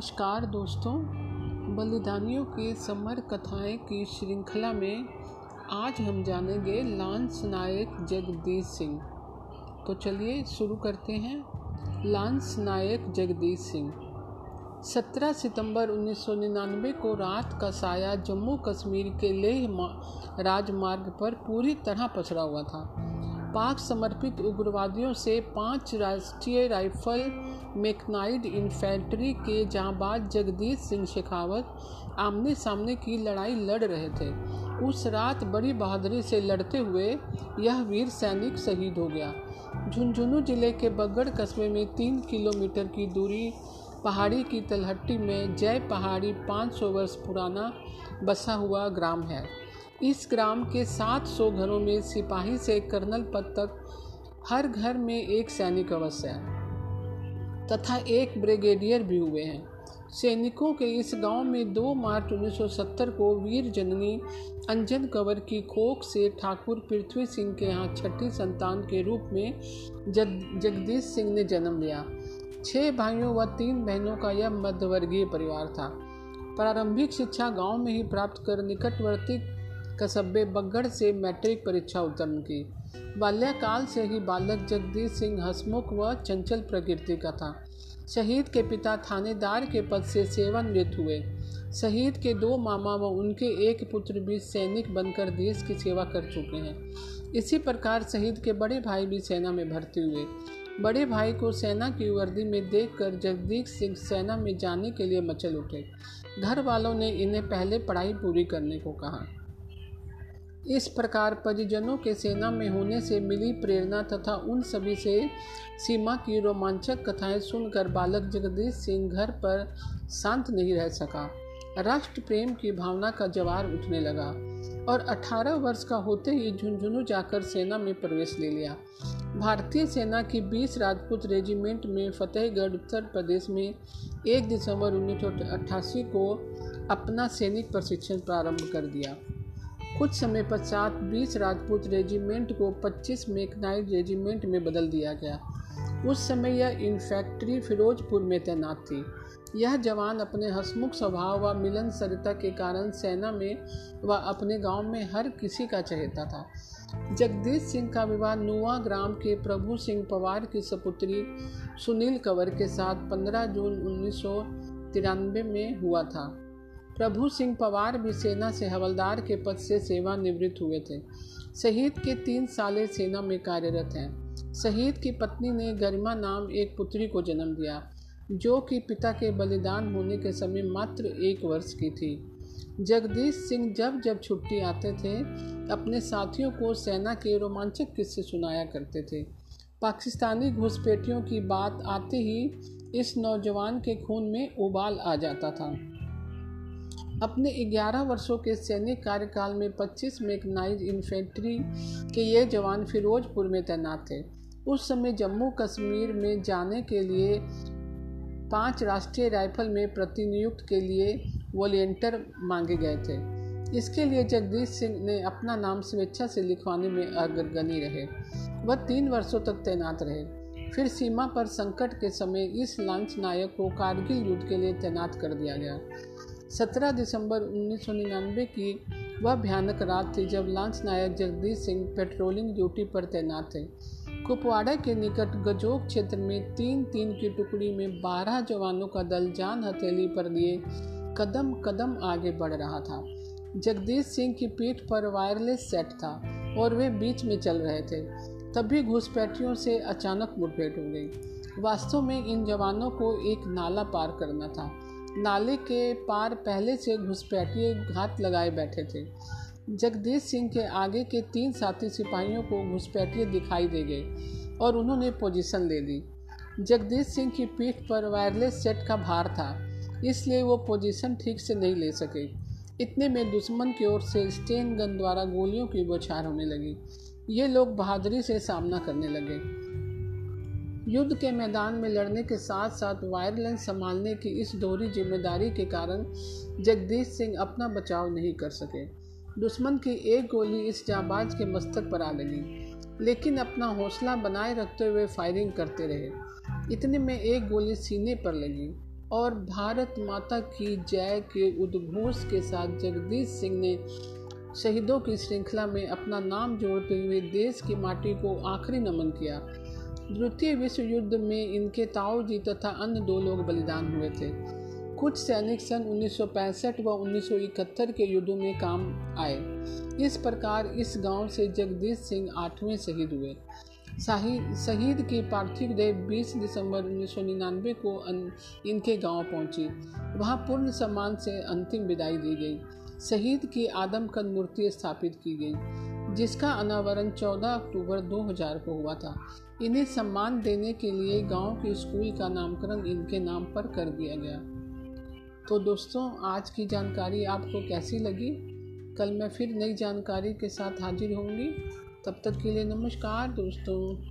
नमस्कार दोस्तों, बलिदानियों की समर कथाएँ की श्रृंखला में आज हम जानेंगे लांस नायक जगदीश सिंह। तो चलिए शुरू करते हैं। लांस नायक जगदीश सिंह। 17 सितंबर 1999 को रात का साया जम्मू कश्मीर के लेह राजमार्ग पर पूरी तरह पसरा हुआ था। पाक समर्पित उग्रवादियों से पाँच राष्ट्रीय राइफल मेकनाइड इन्फेंट्री के जांबाज जगदीश सिंह शेखावत आमने सामने की लड़ाई लड़ रहे थे। उस रात बड़ी बहादुरी से लड़ते हुए यह वीर सैनिक शहीद हो गया। झुंझुनू ज़िले के बगड़ कस्बे में तीन किलोमीटर की दूरी पहाड़ी की तलहट्टी में जय पहाड़ी 500 वर्ष पुराना बसा हुआ ग्राम है। इस ग्राम के 700 घरों में सिपाही से कर्नल पद तक हर घर में एक सैनिक अवश्य है। तथा एक ब्रिगेडियर भी हुए हैं। सैनिकों के इस गाँव में 2 मार्च 1970 को वीर जननी अंजन कंवर की कोख से ठाकुर पृथ्वी सिंह के यहाँ छठी संतान के रूप में जग, जगदीश सिंह ने जन्म लिया। छह भाइयों व तीन बहनों का यह मध्यवर्गीय परिवार था। प्रारंभिक शिक्षा गाँव में ही प्राप्त कर निकटवर्ती कस्बे बगड़ से मैट्रिक परीक्षा उत्तीर्ण की। बाल्यकाल से ही बालक जगदीश सिंह हसमुख व चंचल प्रकृति का था। शहीद के पिता थानेदार के पद से सेवानिवृत्त हुए। शहीद के दो मामा व उनके एक पुत्र भी सैनिक बनकर देश की सेवा कर चुके हैं। इसी प्रकार शहीद के बड़े भाई भी सेना में भर्ती हुए। बड़े भाई को सेना की वर्दी में देखकर जगदीश सिंह सेना में जाने के लिए मचल उठे। घर वालों ने इन्हें पहले पढ़ाई पूरी करने को कहा। इस प्रकार परिजनों के सेना में होने से मिली प्रेरणा तथा उन सभी से सीमा की रोमांचक कथाएँ सुनकर बालक जगदीश सिंह घर पर शांत नहीं रह सका। राष्ट्र प्रेम की भावना का जवार उठने लगा और 18 वर्ष का होते ही झुंझुनू जाकर सेना में प्रवेश ले लिया। भारतीय सेना की 20 राजपूत रेजिमेंट में फतेहगढ़, उत्तर प्रदेश में 1 दिसंबर उन्नीस सौ अट्ठासी को अपना सैनिक प्रशिक्षण प्रारंभ कर दिया। कुछ समय पश्चात 20 राजपूत रेजिमेंट को 25 मेकनाइट रेजिमेंट में बदल दिया गया। उस समय यह इन्फैक्ट्री फिरोजपुर में तैनात थी। यह जवान अपने हसमुख स्वभाव व मिलन सरिता के कारण सेना में व अपने गाँव में हर किसी का चहेता था। जगदीश सिंह का विवाह नुआ ग्राम के प्रभु सिंह पवार की सपुत्री सुनील कंवर के साथ 15 जून उन्नीस सौ तिरानबे में हुआ था। प्रभु सिंह पवार भी सेना से हवलदार के पद से सेवानिवृत्त हुए थे। शहीद के तीन साले सेना में कार्यरत हैं। शहीद की पत्नी ने गरिमा नाम एक पुत्री को जन्म दिया, जो कि पिता के बलिदान होने के समय मात्र एक वर्ष की थी। जगदीश सिंह जब जब छुट्टी आते थे, अपने साथियों को सेना के रोमांचक किस्से सुनाया करते थे। पाकिस्तानी घुसपैठियों की बात आते ही इस नौजवान के खून में उबाल आ जाता था। अपने 11 वर्षों के सैनिक कार्यकाल में 25 मैकनाइज इन्फेंट्री के ये जवान फिरोजपुर में तैनात थे। उस समय जम्मू कश्मीर में जाने के लिए पाँच राष्ट्रीय राइफल में प्रतिनियुक्त के लिए वॉलेंटियर मांगे गए थे। इसके लिए जगदीश सिंह ने अपना नाम स्वेच्छा से लिखवाने में अग्रगणी रहे। वह तीन वर्षों तक तैनात रहे। फिर सीमा पर संकट के समय इस लांच नायक को कारगिल युद्ध के लिए तैनात कर दिया गया। 17 दिसंबर 1999 की वह भयानक रात थी जब lance Naik Jagdish Singh patrolling duty पर तैनात थे। कुपवाड़ा के निकट गजोक क्षेत्र में तीन तीन की टुकड़ी में बारह जवानों का दल जान हथेली पर लिए कदम कदम आगे बढ़ रहा था। जगदीश सिंह की पीठ पर वायरलेस सेट था और वे बीच में चल रहे थे। तभी घुसपैठियों से अचानक मुठभेड़ हो गई। वास्तव में इन जवानों को एक नाला पार करना था। नाले के पार पहले से घुसपैठिए घात लगाए बैठे थे। जगदीश सिंह के आगे के तीन साथी सिपाहियों को घुसपैठिए दिखाई दे गए और उन्होंने पोजीशन ले ली। जगदीश सिंह की पीठ पर वायरलेस सेट का भार था, इसलिए वो पोजीशन ठीक से नहीं ले सके। इतने में दुश्मन की ओर से स्टेन गन द्वारा गोलियों की बौछार होने लगी। ये लोग बहादुरी से सामना करने लगे। युद्ध के मैदान में लड़ने के साथ साथ वायरलेंस संभालने की इस दोहरी ज़िम्मेदारी के कारण जगदीश सिंह अपना बचाव नहीं कर सके। दुश्मन की एक गोली इस जाबाज के मस्तक पर आ लगी, लेकिन अपना हौसला बनाए रखते हुए फायरिंग करते रहे। इतने में एक गोली सीने पर लगी और भारत माता की जय के उद्घोष के साथ जगदीश सिंह ने शहीदों की श्रृंखला में अपना नाम जोड़ते हुए देश की माटी को आखिरी नमन किया। द्वितीय विश्व युद्ध में इनके ताऊ जी तथा अन्य दो लोग बलिदान हुए थे। कुछ सैनिक सन 1965 व 1971 के युद्धों में काम आए। इस प्रकार इस गाँव से जगदीश सिंह आठवें शहीद हुए। शहीद की पार्थिव देह 20 दिसंबर 1999 को इनके गाँव पहुँची। वहाँ पूर्ण सम्मान से अंतिम विदाई दी गई। शहीद की आदमकद मूर्ति स्थापित की गई। जिसका अनावरण 14 अक्टूबर 2000 को हुआ था। इन्हें सम्मान देने के लिए गाँव के स्कूल का नामकरण इनके नाम पर कर दिया गया। तो दोस्तों, आज की जानकारी आपको कैसी लगी? कल मैं फिर नई जानकारी के साथ हाजिर होंगी। तब तक के लिए नमस्कार दोस्तों।